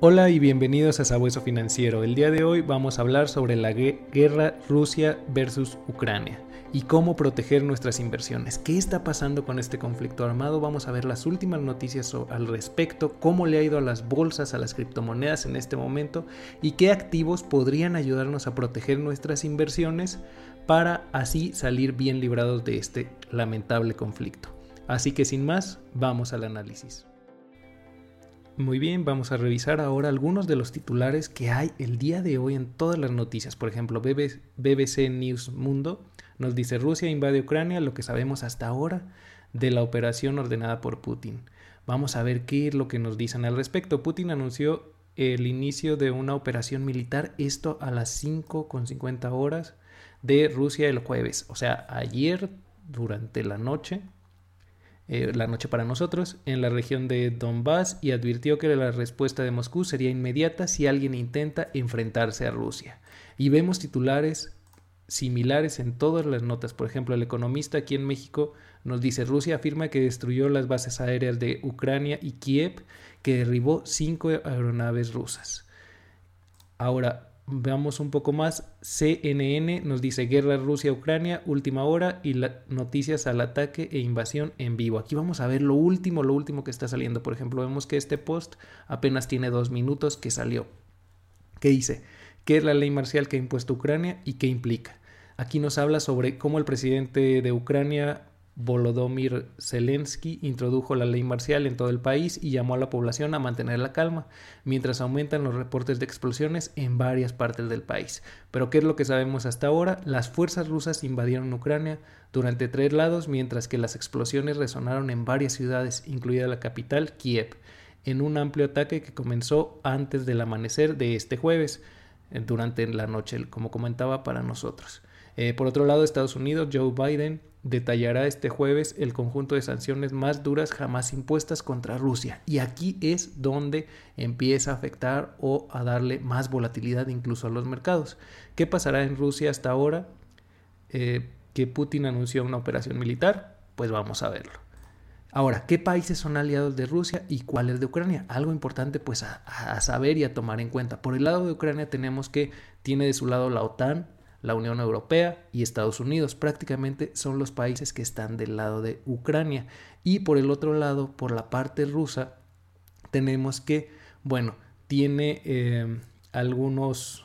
Hola y bienvenidos a Sabueso Financiero. El día de hoy vamos a hablar sobre la guerra Rusia versus Ucrania y cómo proteger nuestras inversiones. ¿Qué está pasando con este conflicto armado? Vamos a ver las últimas noticias al respecto, cómo le ha ido a las bolsas, a las criptomonedas en este momento y qué activos podrían ayudarnos a proteger nuestras inversiones para así salir bien librados de este lamentable conflicto. Así que sin más, vamos al análisis. Muy bien, vamos a revisar ahora algunos de los titulares que hay el día de hoy en todas las noticias. Por ejemplo, BBC News Mundo nos dice Rusia invade Ucrania, lo que sabemos hasta ahora de la operación ordenada por Putin. Vamos a ver qué es lo que nos dicen al respecto. Putin anunció el inicio de una operación militar, esto a las 5.50 horas de Rusia el jueves, o sea, ayer durante la noche eh, la noche para nosotros, en la región de Donbass y advirtió que la respuesta de Moscú sería inmediata si alguien intenta enfrentarse a Rusia. Y vemos titulares similares en todas las notas. Por ejemplo, el economista aquí en México nos dice Rusia afirma que destruyó las bases aéreas de Ucrania y Kiev, que derribó cinco aeronaves rusas. Ahora, Veamos un poco más. CNN nos dice guerra Rusia-Ucrania, última hora y noticias al ataque e invasión en vivo. Aquí vamos a ver lo último, lo último que está saliendo. Por ejemplo, vemos que este post apenas tiene dos minutos que salió. ¿Qué dice? ¿Qué es la ley marcial que ha impuesto Ucrania y qué implica? Aquí nos habla sobre cómo el presidente de Ucrania Volodymyr Zelensky introdujo la ley marcial en todo el país y llamó a la población a mantener la calma, mientras aumentan los reportes de explosiones en varias partes del país. Pero ¿qué es lo que sabemos hasta ahora? Las fuerzas rusas invadieron Ucrania durante tres lados, mientras que las explosiones resonaron en varias ciudades, incluida la capital, Kiev, en un amplio ataque que comenzó antes del amanecer de este jueves, eh, durante la noche, como comentaba para nosotros. Eh, por otro lado, Estados Unidos, Joe Biden detallará este jueves el conjunto de sanciones más duras jamás impuestas contra Rusia. Y aquí es donde empieza a afectar o a darle más volatilidad incluso a los mercados. ¿Qué pasará en Rusia hasta ahora? Eh, que Putin anunció una operación militar, pues vamos a verlo. Ahora, ¿qué países son aliados de Rusia y cuáles de Ucrania? Algo importante pues a, a saber y a tomar en cuenta. Por el lado de Ucrania tenemos que tiene de su lado la OTAN, la Unión Europea y Estados Unidos. Prácticamente son los países que están del lado de Ucrania. Y por el otro lado, por la parte rusa, tenemos que, bueno, tiene eh, algunos,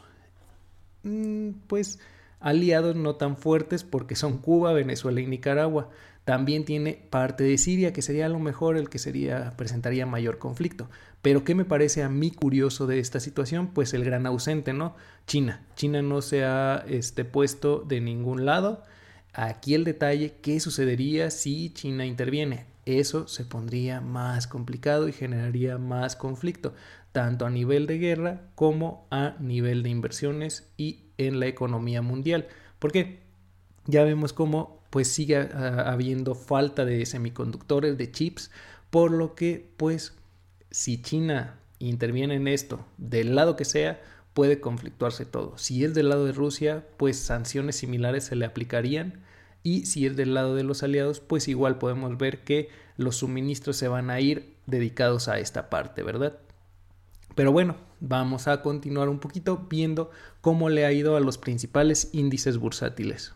mm, pues, aliados no tan fuertes porque son Cuba, Venezuela y Nicaragua. También tiene parte de Siria, que sería a lo mejor el que sería, presentaría mayor conflicto. Pero ¿qué me parece a mí curioso de esta situación? Pues el gran ausente, ¿no? China. China no se ha este, puesto de ningún lado. Aquí el detalle, ¿qué sucedería si China interviene? Eso se pondría más complicado y generaría más conflicto, tanto a nivel de guerra como a nivel de inversiones y en la economía mundial. ¿Por qué? Ya vemos cómo pues sigue ah, habiendo falta de semiconductores, de chips, por lo que pues si China interviene en esto, del lado que sea, puede conflictuarse todo. Si es del lado de Rusia, pues sanciones similares se le aplicarían y si es del lado de los aliados, pues igual podemos ver que los suministros se van a ir dedicados a esta parte, ¿verdad? Pero bueno, vamos a continuar un poquito viendo cómo le ha ido a los principales índices bursátiles.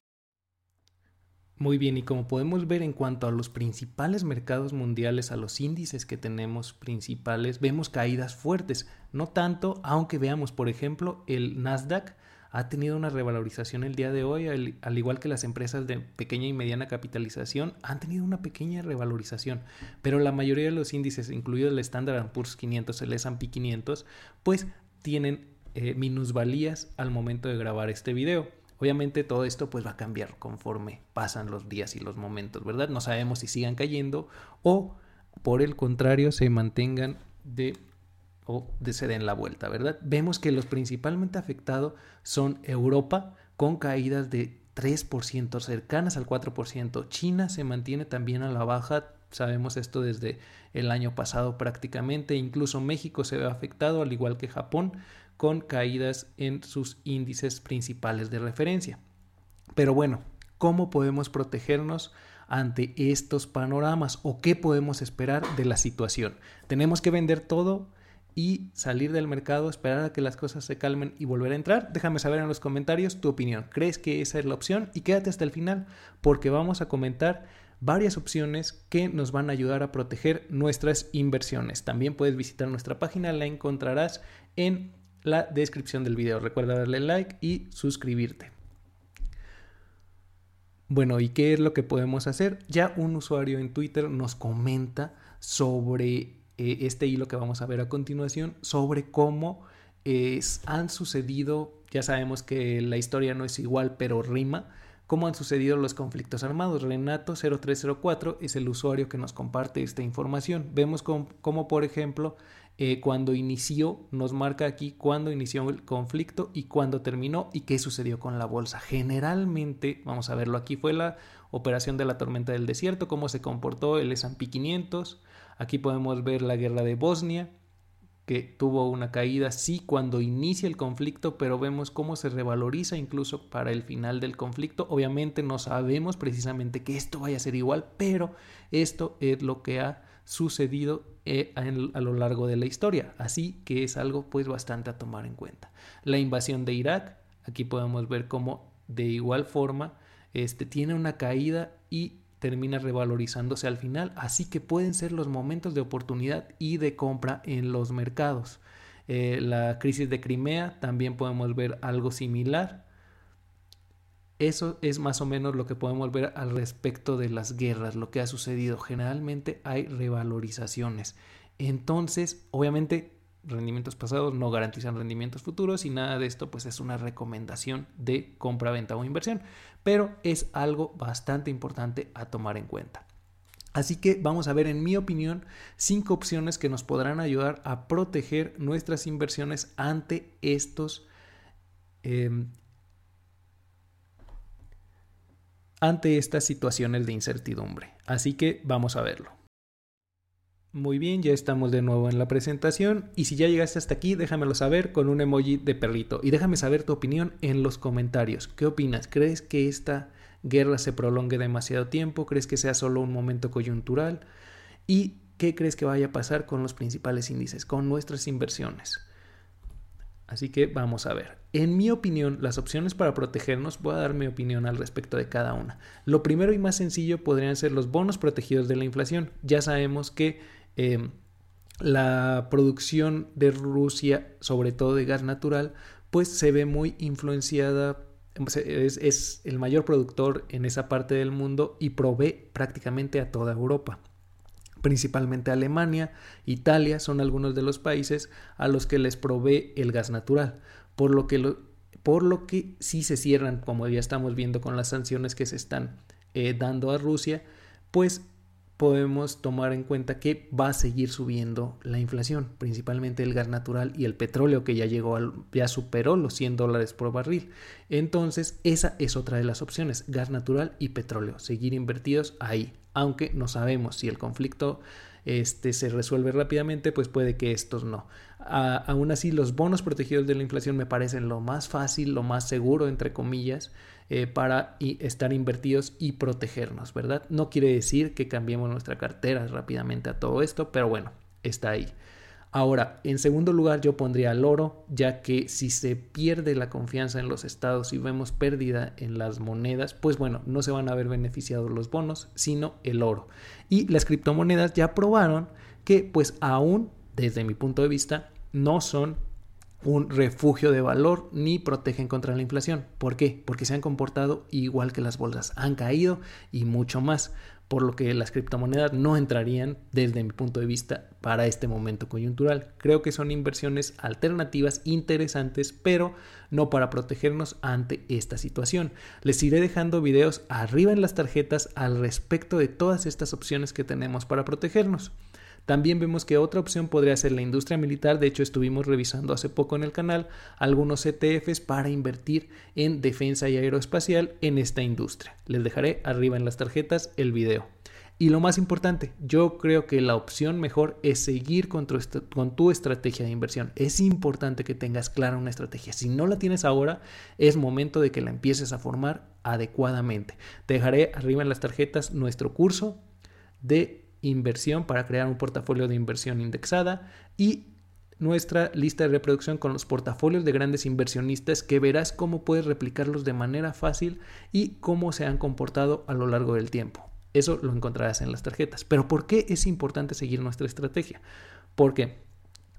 Muy bien, y como podemos ver en cuanto a los principales mercados mundiales, a los índices que tenemos principales, vemos caídas fuertes. No tanto, aunque veamos, por ejemplo, el Nasdaq ha tenido una revalorización el día de hoy, al, igual que las empresas de pequeña y mediana capitalización, han tenido una pequeña revalorización, pero la mayoría de los índices, incluido el Standard Poor's 500, el S&P 500, pues tienen eh, minusvalías al momento de grabar este video. Obviamente todo esto pues va a cambiar conforme pasan los días y los momentos, ¿verdad? No sabemos si sigan cayendo o por el contrario se mantengan de o de se den la vuelta, ¿verdad? Vemos que los principalmente afectados son Europa con caídas de 3%, cercanas al 4%. China se mantiene también a la baja, sabemos esto desde el año pasado prácticamente, incluso México se ve afectado, al igual que Japón, con caídas en sus índices principales de referencia. Pero bueno, ¿cómo podemos protegernos ante estos panoramas o qué podemos esperar de la situación? ¿Tenemos que vender todo y salir del mercado, esperar a que las cosas se calmen y volver a entrar? Déjame saber en los comentarios tu opinión. ¿Crees que esa es la opción? Y quédate hasta el final porque vamos a comentar varias opciones que nos van a ayudar a proteger nuestras inversiones. También puedes visitar nuestra página, la encontrarás en la descripción del video. Recuerda darle like y suscribirte. Bueno, ¿y qué es lo que podemos hacer? Ya un usuario en Twitter nos comenta sobre eh, este hilo que vamos a ver a continuación, sobre cómo han sucedido, ya sabemos que la historia no es igual, pero rima, cómo han sucedido los conflictos armados. Renato 0304 es el usuario que nos comparte esta información. Vemos cómo, por ejemplo, eh, cuando inició, nos marca aquí cuándo inició el conflicto y cuándo terminó y qué sucedió con la bolsa. Generalmente, vamos a verlo aquí, fue la operación de la tormenta del desierto, cómo se comportó el S&P 500. Aquí podemos ver la guerra de Bosnia, que tuvo una caída, sí, cuando inicia el conflicto, pero vemos cómo se revaloriza incluso para el final del conflicto. Obviamente no sabemos precisamente que esto vaya a ser igual, pero esto es lo que ha sucedido eh, a lo largo de la historia. Así que es algo pues bastante a tomar en cuenta. La invasión de Irak, aquí podemos ver cómo de igual forma este, tiene una caída y termina revalorizándose al final, así que pueden ser los momentos de oportunidad y de compra en los mercados. Eh, la crisis de Crimea también podemos ver algo similar eso es más o menos lo que podemos ver al respecto de las guerras, lo que ha sucedido. Generalmente hay revalorizaciones. Entonces, obviamente, rendimientos pasados no garantizan rendimientos futuros y nada de esto pues es una recomendación de compra, venta o inversión, pero es algo bastante importante a tomar en cuenta. Así que vamos a ver, en mi opinión, cinco opciones que nos podrán ayudar a proteger nuestras inversiones ante estos em, ante estas situaciones de incertidumbre. Así que vamos a verlo. Muy bien, ya estamos de nuevo en la presentación y si ya llegaste hasta aquí, déjamelo saber con un emoji de perrito y déjame saber tu opinión en los comentarios. ¿Qué opinas? ¿Crees que esta guerra se prolongue demasiado tiempo? ¿Crees que sea solo un momento coyuntural? ¿Y qué crees que vaya a pasar con los principales índices, con nuestras inversiones? Así que vamos a ver. En mi opinión, las opciones para protegernos, voy a dar mi opinión al respecto de cada una. Lo primero y más sencillo podrían ser los bonos protegidos de la inflación. Ya sabemos que em, la producción de Rusia, sobre todo de gas natural, pues se ve muy influenciada es, es, el mayor productor en esa parte del mundo y provee prácticamente a toda Europa. Principalmente Alemania, Italia, son algunos de los países a los que les provee el gas natural, por lo que, por lo que si se cierran, como ya estamos viendo con las sanciones que se están eh, dando a Rusia, pues podemos tomar en cuenta que va a seguir subiendo la inflación, principalmente el gas natural y el petróleo que ya llegó al, ya superó los 100 dólares por barril. Entonces, esa es otra de las opciones, gas natural y petróleo, seguir invertidos ahí, aunque no sabemos si el conflicto este, se resuelve rápidamente, pues puede que estos no. aún así, los bonos protegidos de la inflación me parecen lo más fácil, lo más seguro, entre comillas, eh, para estar invertidos y protegernos, ¿verdad? No quiere decir que cambiemos nuestra cartera rápidamente a todo esto, pero bueno, está ahí. Ahora, en segundo lugar, yo pondría el oro, ya que si se pierde la confianza en los estados y vemos pérdida en las monedas, pues bueno, no se van a ver beneficiados los bonos, sino el oro. Y las criptomonedas ya probaron que, pues aún, desde mi punto de vista, no son un refugio de valor ni protegen contra la inflación. ¿Por qué? Porque se han comportado igual que las bolsas, han caído y mucho más, por lo que las criptomonedas no entrarían desde mi punto de vista para este momento coyuntural. Creo que son inversiones alternativas interesantes, pero no para protegernos ante esta situación. Les iré dejando videos arriba en las tarjetas al respecto de todas estas opciones que tenemos para protegernos. También vemos que otra opción podría ser la industria militar. De hecho, estuvimos revisando hace poco en el canal algunos ETFs para invertir en defensa y aeroespacial en esta industria. Les dejaré arriba en las tarjetas el video. Y lo más importante, yo creo que la opción mejor es seguir con tu, con tu, estrategia de inversión. Es importante que tengas clara una estrategia. Si no la tienes ahora, es momento de que la empieces a formar adecuadamente. Te dejaré arriba en las tarjetas nuestro curso de inversión para crear un portafolio de inversión indexada y nuestra lista de reproducción con los portafolios de grandes inversionistas que verás cómo puedes replicarlos de manera fácil y cómo se han comportado a lo largo del tiempo. Eso lo encontrarás en las tarjetas. Pero ¿por qué es importante seguir nuestra estrategia? Porque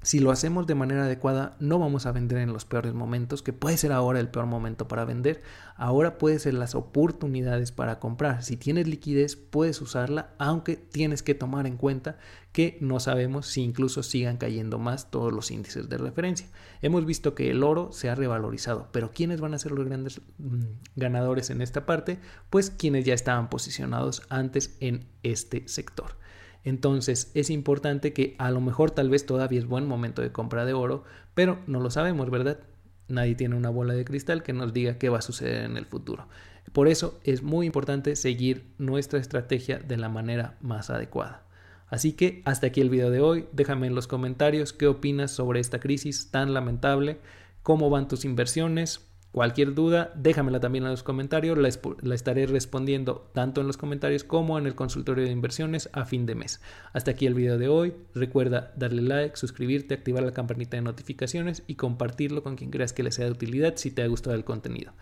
si lo hacemos de manera adecuada, no vamos a vender en los peores momentos, que puede ser ahora el peor momento para vender. Ahora puede ser las oportunidades para comprar. Si tienes liquidez, puedes usarla, aunque tienes que tomar en cuenta que no sabemos si incluso sigan cayendo más todos los índices de referencia. Hemos visto que el oro se ha revalorizado, pero ¿quiénes van a ser los grandes mm, ganadores en esta parte? Pues quienes ya estaban posicionados antes en este sector. Entonces es importante que a lo mejor tal vez todavía es buen momento de compra de oro, pero no lo sabemos, ¿verdad? Nadie tiene una bola de cristal que nos diga qué va a suceder en el futuro. Por eso es muy importante seguir nuestra estrategia de la manera más adecuada. Así que hasta aquí el video de hoy. Déjame en los comentarios qué opinas sobre esta crisis tan lamentable, cómo van tus inversiones, Cualquier duda, déjamela también en los comentarios, la, estaré respondiendo tanto en los comentarios como en el consultorio de inversiones a fin de mes. Hasta aquí el video de hoy, recuerda darle like, suscribirte, activar la campanita de notificaciones y compartirlo con quien creas que le sea de utilidad si te ha gustado el contenido.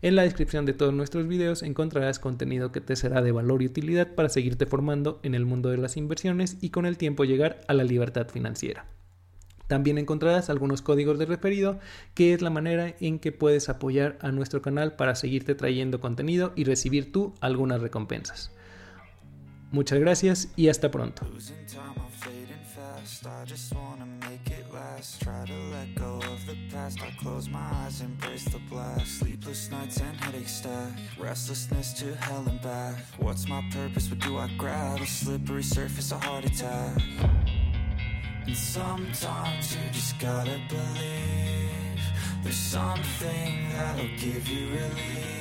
En la descripción de todos nuestros videos encontrarás contenido que te será de valor y utilidad para seguirte formando en el mundo de las inversiones y con el tiempo llegar a la libertad financiera. También encontrarás algunos códigos de referido, que es la manera en que puedes apoyar a nuestro canal para seguirte trayendo contenido y recibir tú algunas recompensas. Muchas gracias y hasta pronto. And sometimes you just gotta believe There's something that'll give you relief